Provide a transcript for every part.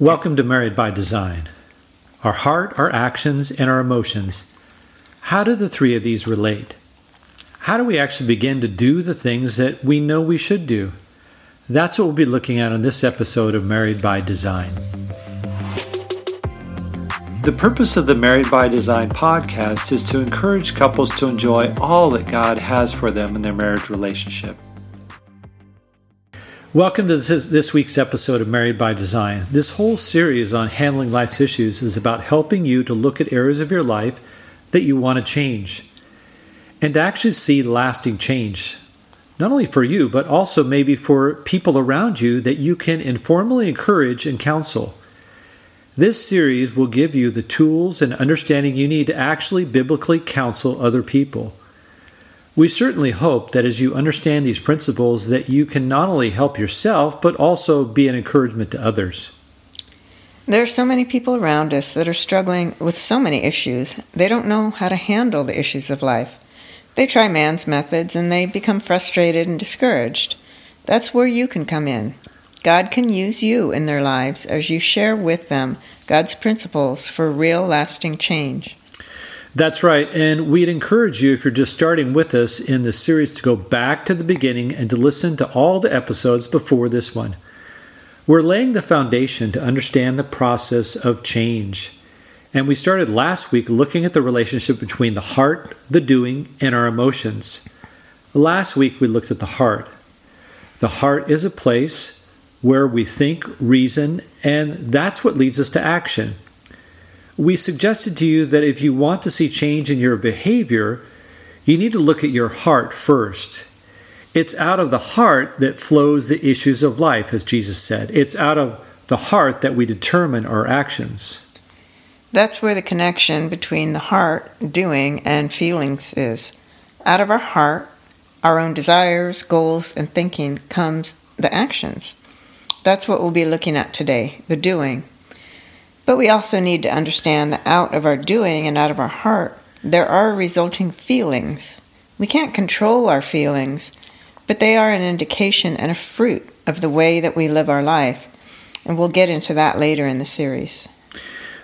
Welcome to Married by Design. Our heart, our actions, and our emotions. How do the three of these relate? How do we actually begin to do the things that we know we should do? That's what we'll be looking at on this episode of Married by Design. The purpose of the Married by Design podcast is to encourage couples to enjoy all that God has for them in their marriage relationship. Welcome to this, this, week's episode of Married by Design. This whole series on handling life's issues is about helping you to look at areas of your life that you want to change and to actually see lasting change, not only for you, but also maybe for people around you that you can informally encourage and counsel. This series will give you the tools and understanding you need to actually biblically counsel other people. We certainly hope that as you understand these principles that you can not only help yourself but also be an encouragement to others. There are so many people around us that are struggling with so many issues. They don't know how to handle the issues of life. They try man's methods and they become frustrated and discouraged. That's where you can come in. God can use you in their lives as you share with them God's principles for real lasting change. That's right. And we'd encourage you, if you're just starting with us in this series, to go back to the beginning and to listen to all the episodes before this one. We're laying the foundation to understand the process of change. And we started last week looking at the relationship between the heart, the doing, and our emotions. Last week we looked at the heart. The heart is a place where we think, reason, and that's what leads us to action. We suggested to you that if you want to see change in your behavior, you need to look at your heart first. It's out of the heart that flows the issues of life, as Jesus said. It's out of the heart that we determine our actions. That's where the connection between the heart, doing, and feelings is. Out of our heart, our own desires, goals, and thinking comes the actions. That's what we'll be looking at today the doing. But we also need to understand that out of our doing and out of our heart, there are resulting feelings. We can't control our feelings, but they are an indication and a fruit of the way that we live our life. And we'll get into that later in the series.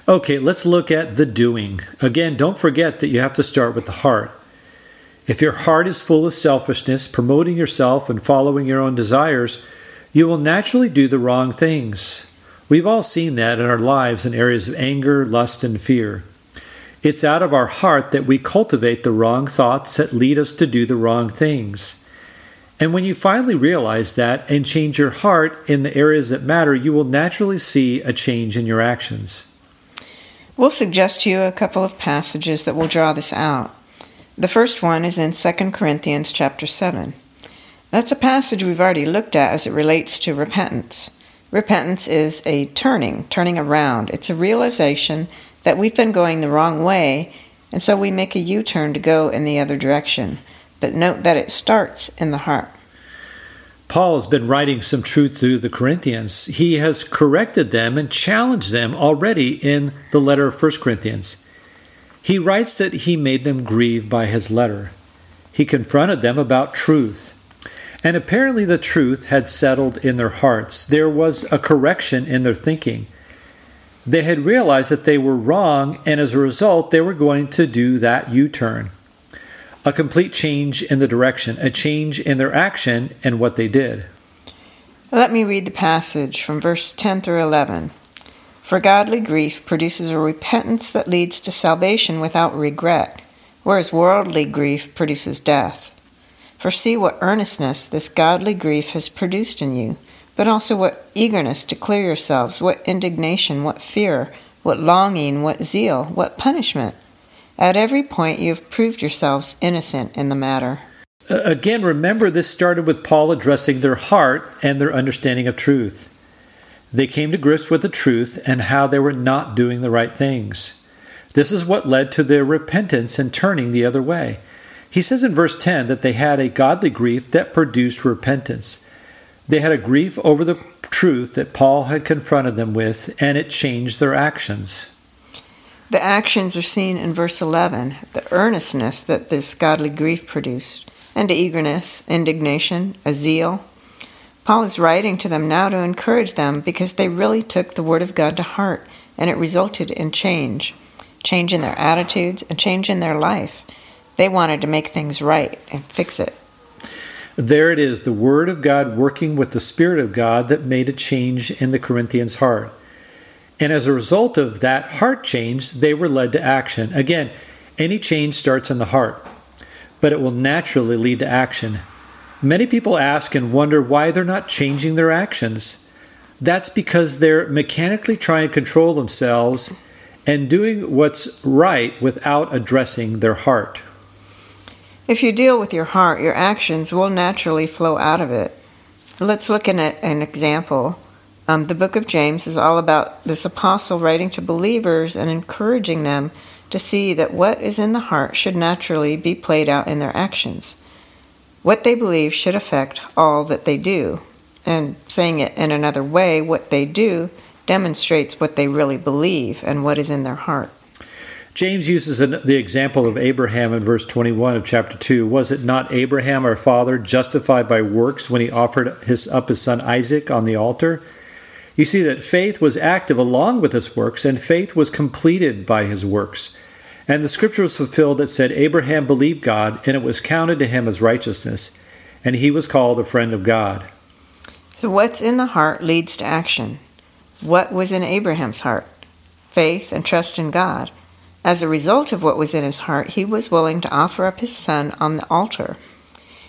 Okay, let's look at the doing. Again, don't forget that you have to start with the heart. If your heart is full of selfishness, promoting yourself and following your own desires, you will naturally do the wrong things. We've all seen that in our lives in areas of anger, lust, and fear. It's out of our heart that we cultivate the wrong thoughts that lead us to do the wrong things. And when you finally realize that and change your heart in the areas that matter, you will naturally see a change in your actions. We'll suggest to you a couple of passages that will draw this out. The first one is in 2 Corinthians chapter 7. That's a passage we've already looked at as it relates to repentance. Repentance is a turning, turning around. It's a realization that we've been going the wrong way, and so we make a U turn to go in the other direction. But note that it starts in the heart. Paul has been writing some truth to the Corinthians. He has corrected them and challenged them already in the letter of 1 Corinthians. He writes that he made them grieve by his letter. He confronted them about truth. And apparently, the truth had settled in their hearts. There was a correction in their thinking. They had realized that they were wrong, and as a result, they were going to do that U turn. A complete change in the direction, a change in their action and what they did. Let me read the passage from verse 10 through 11. For godly grief produces a repentance that leads to salvation without regret, whereas worldly grief produces death. For see what earnestness this godly grief has produced in you, but also what eagerness to clear yourselves, what indignation, what fear, what longing, what zeal, what punishment. At every point you have proved yourselves innocent in the matter. Again, remember this started with Paul addressing their heart and their understanding of truth. They came to grips with the truth and how they were not doing the right things. This is what led to their repentance and turning the other way. He says in verse 10 that they had a godly grief that produced repentance. They had a grief over the truth that Paul had confronted them with, and it changed their actions. The actions are seen in verse 11 the earnestness that this godly grief produced, and eagerness, indignation, a zeal. Paul is writing to them now to encourage them because they really took the Word of God to heart and it resulted in change change in their attitudes and change in their life. They wanted to make things right and fix it. There it is, the Word of God working with the Spirit of God that made a change in the Corinthians' heart. And as a result of that heart change, they were led to action. Again, any change starts in the heart, but it will naturally lead to action. Many people ask and wonder why they're not changing their actions. That's because they're mechanically trying to control themselves and doing what's right without addressing their heart. If you deal with your heart, your actions will naturally flow out of it. Let's look at an example. Um, the book of James is all about this apostle writing to believers and encouraging them to see that what is in the heart should naturally be played out in their actions. What they believe should affect all that they do. And saying it in another way, what they do demonstrates what they really believe and what is in their heart. James uses the example of Abraham in verse 21 of chapter 2. Was it not Abraham, our father, justified by works when he offered his, up his son Isaac on the altar? You see that faith was active along with his works, and faith was completed by his works. And the scripture was fulfilled that said, Abraham believed God, and it was counted to him as righteousness, and he was called a friend of God. So, what's in the heart leads to action. What was in Abraham's heart? Faith and trust in God. As a result of what was in his heart, he was willing to offer up his son on the altar.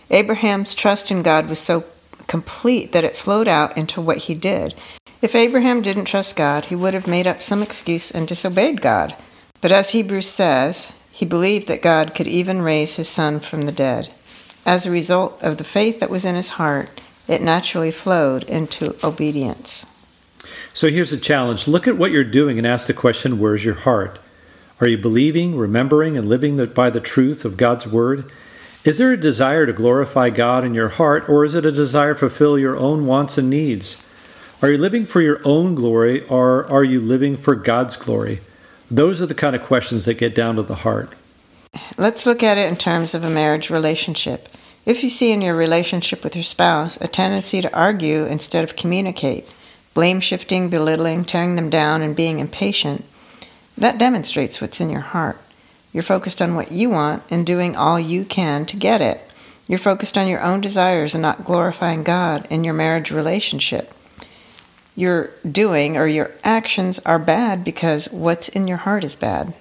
Abraham's trust in God was so complete that it flowed out into what he did. If Abraham didn't trust God, he would have made up some excuse and disobeyed God. But as Hebrews says, he believed that God could even raise his son from the dead. As a result of the faith that was in his heart, it naturally flowed into obedience. So here's a challenge look at what you're doing and ask the question where's your heart? Are you believing, remembering, and living by the truth of God's Word? Is there a desire to glorify God in your heart, or is it a desire to fulfill your own wants and needs? Are you living for your own glory, or are you living for God's glory? Those are the kind of questions that get down to the heart. Let's look at it in terms of a marriage relationship. If you see in your relationship with your spouse a tendency to argue instead of communicate, blame shifting, belittling, tearing them down, and being impatient, that demonstrates what's in your heart. You're focused on what you want and doing all you can to get it. You're focused on your own desires and not glorifying God in your marriage relationship you're doing or your actions are bad because what's in your heart is bad.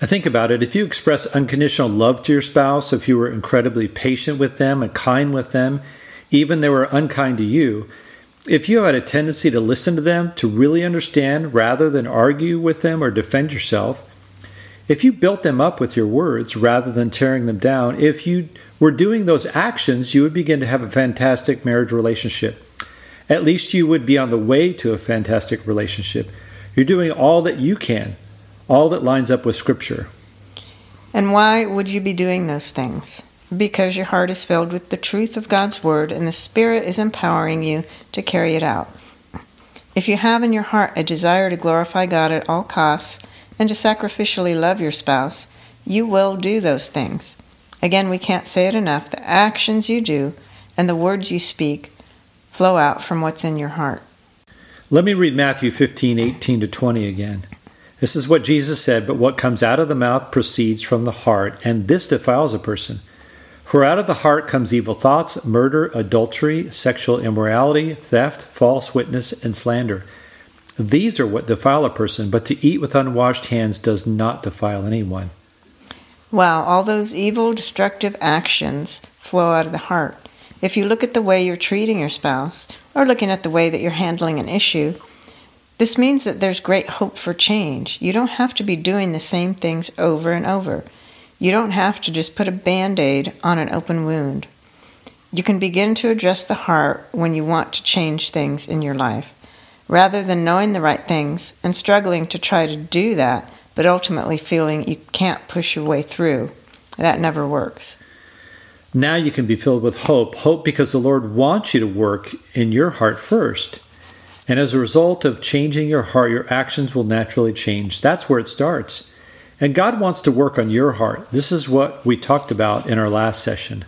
I think about it. If you express unconditional love to your spouse, if you were incredibly patient with them and kind with them, even they were unkind to you, if you had a tendency to listen to them, to really understand rather than argue with them or defend yourself, if you built them up with your words rather than tearing them down, if you were doing those actions, you would begin to have a fantastic marriage relationship at least you would be on the way to a fantastic relationship. You're doing all that you can, all that lines up with Scripture. And why would you be doing those things? Because your heart is filled with the truth of God's Word and the Spirit is empowering you to carry it out. If you have in your heart a desire to glorify God at all costs and to sacrificially love your spouse, you will do those things. Again, we can't say it enough. The actions you do and the words you speak flow out from what's in your heart. Let me read Matthew 15, 18 to 20 again. This is what Jesus said, but what comes out of the mouth proceeds from the heart, and this defiles a person. For out of the heart comes evil thoughts, murder, adultery, sexual immorality, theft, false witness, and slander. These are what defile a person, but to eat with unwashed hands does not defile anyone. Wow, all those evil, destructive actions flow out of the heart. If you look at the way you're treating your spouse, or looking at the way that you're handling an issue, this means that there's great hope for change. You don't have to be doing the same things over and over. You don't have to just put a band aid on an open wound. You can begin to address the heart when you want to change things in your life, rather than knowing the right things and struggling to try to do that, but ultimately feeling you can't push your way through. That never works. Now you can be filled with hope. Hope because the Lord wants you to work in your heart first. And as a result of changing your heart, your actions will naturally change. That's where it starts. And God wants to work on your heart. This is what we talked about in our last session.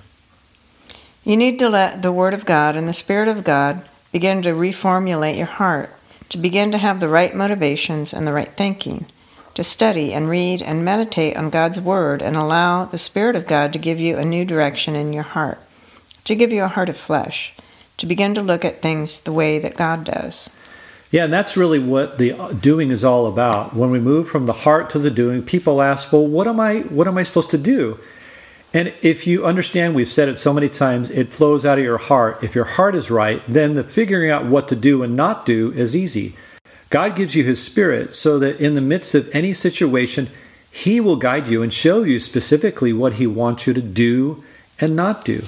You need to let the Word of God and the Spirit of God begin to reformulate your heart, to begin to have the right motivations and the right thinking, to study and read and meditate on God's Word and allow the Spirit of God to give you a new direction in your heart, to give you a heart of flesh, to begin to look at things the way that God does. Yeah, and that's really what the uh, doing is all about. When we move from the heart to the doing, people ask, "Well, what am I what am I supposed to do?" And if you understand, we've said it so many times, it flows out of your heart. If your heart is right, then the figuring out what to do and not do is easy. God gives you His Spirit so that in the midst of any situation, He will guide you and show you specifically what He wants you to do and not do.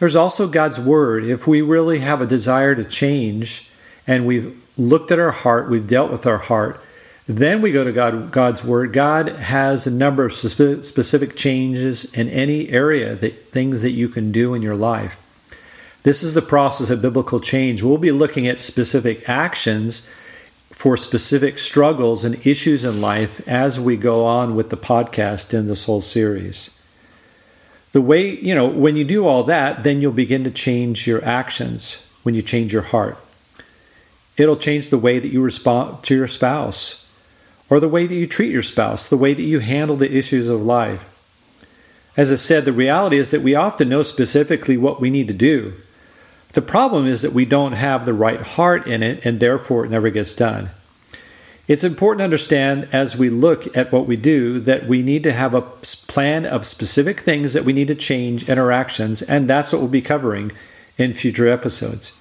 There's also God's Word. If we really have a desire to change and we've looked at our heart, we've dealt with our heart, then we go to God, God's Word. God has a number of specific changes in any area, that, things that you can do in your life. This is the process of biblical change. We'll be looking at specific actions for specific struggles and issues in life as we go on with the podcast in this whole series. The way, you know, when you do all that, then you'll begin to change your actions when you change your heart. It'll change the way that you respond to your spouse or the way that you treat your spouse, the way that you handle the issues of life. As I said, the reality is that we often know specifically what we need to do. The problem is that we don't have the right heart in it, and therefore it never gets done. It's important to understand as we look at what we do that we need to have a plan of specific things that we need to change in our actions, and that's what we'll be covering in future episodes.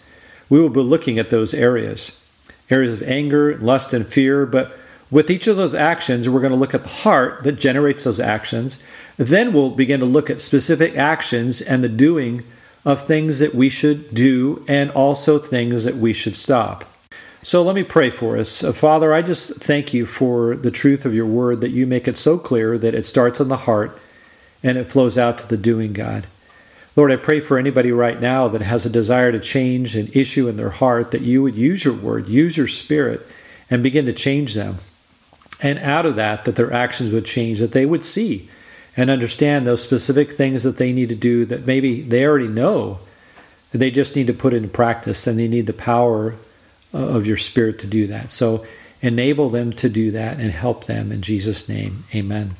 We will be looking at those areas areas of anger, lust, and fear, but with each of those actions, we're going to look at the heart that generates those actions. Then we'll begin to look at specific actions and the doing of things that we should do and also things that we should stop. So let me pray for us. Uh, Father, I just thank you for the truth of your word that you make it so clear that it starts in the heart and it flows out to the doing, God. Lord, I pray for anybody right now that has a desire to change an issue in their heart that you would use your word, use your spirit, and begin to change them. And out of that that their actions would change that they would see and understand those specific things that they need to do that maybe they already know they just need to put into practice and they need the power uh, of your spirit to do that. So enable them to do that and help them in jesus name. Amen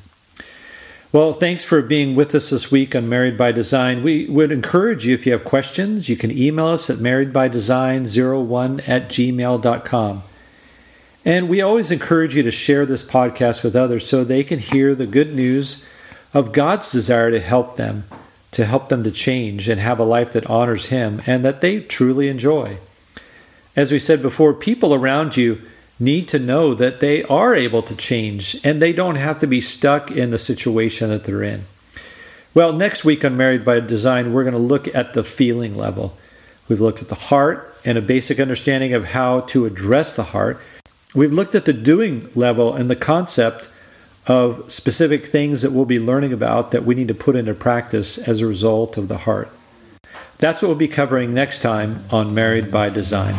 well, thanks for being with us this week on Married by Design. We would encourage you, if you have questions, you can email us at marriedbydesign01 at gmail.com. And we always encourage you to share this podcast with others so they can hear the good news of God's desire to help them, to help them to change and have a life that honors Him and that they truly enjoy. As we said before, people around you need to know that they are able to change and they don't have to be stuck in the situation that they're in. Well, next week on Married by Design, we're going to look at the feeling level. We've looked at the heart and a basic understanding of how to address the heart. We've looked at the doing level and the concept of specific things that we'll be learning about that we need to put into practice as a result of the heart. That's what we'll be covering next time on Married by Design.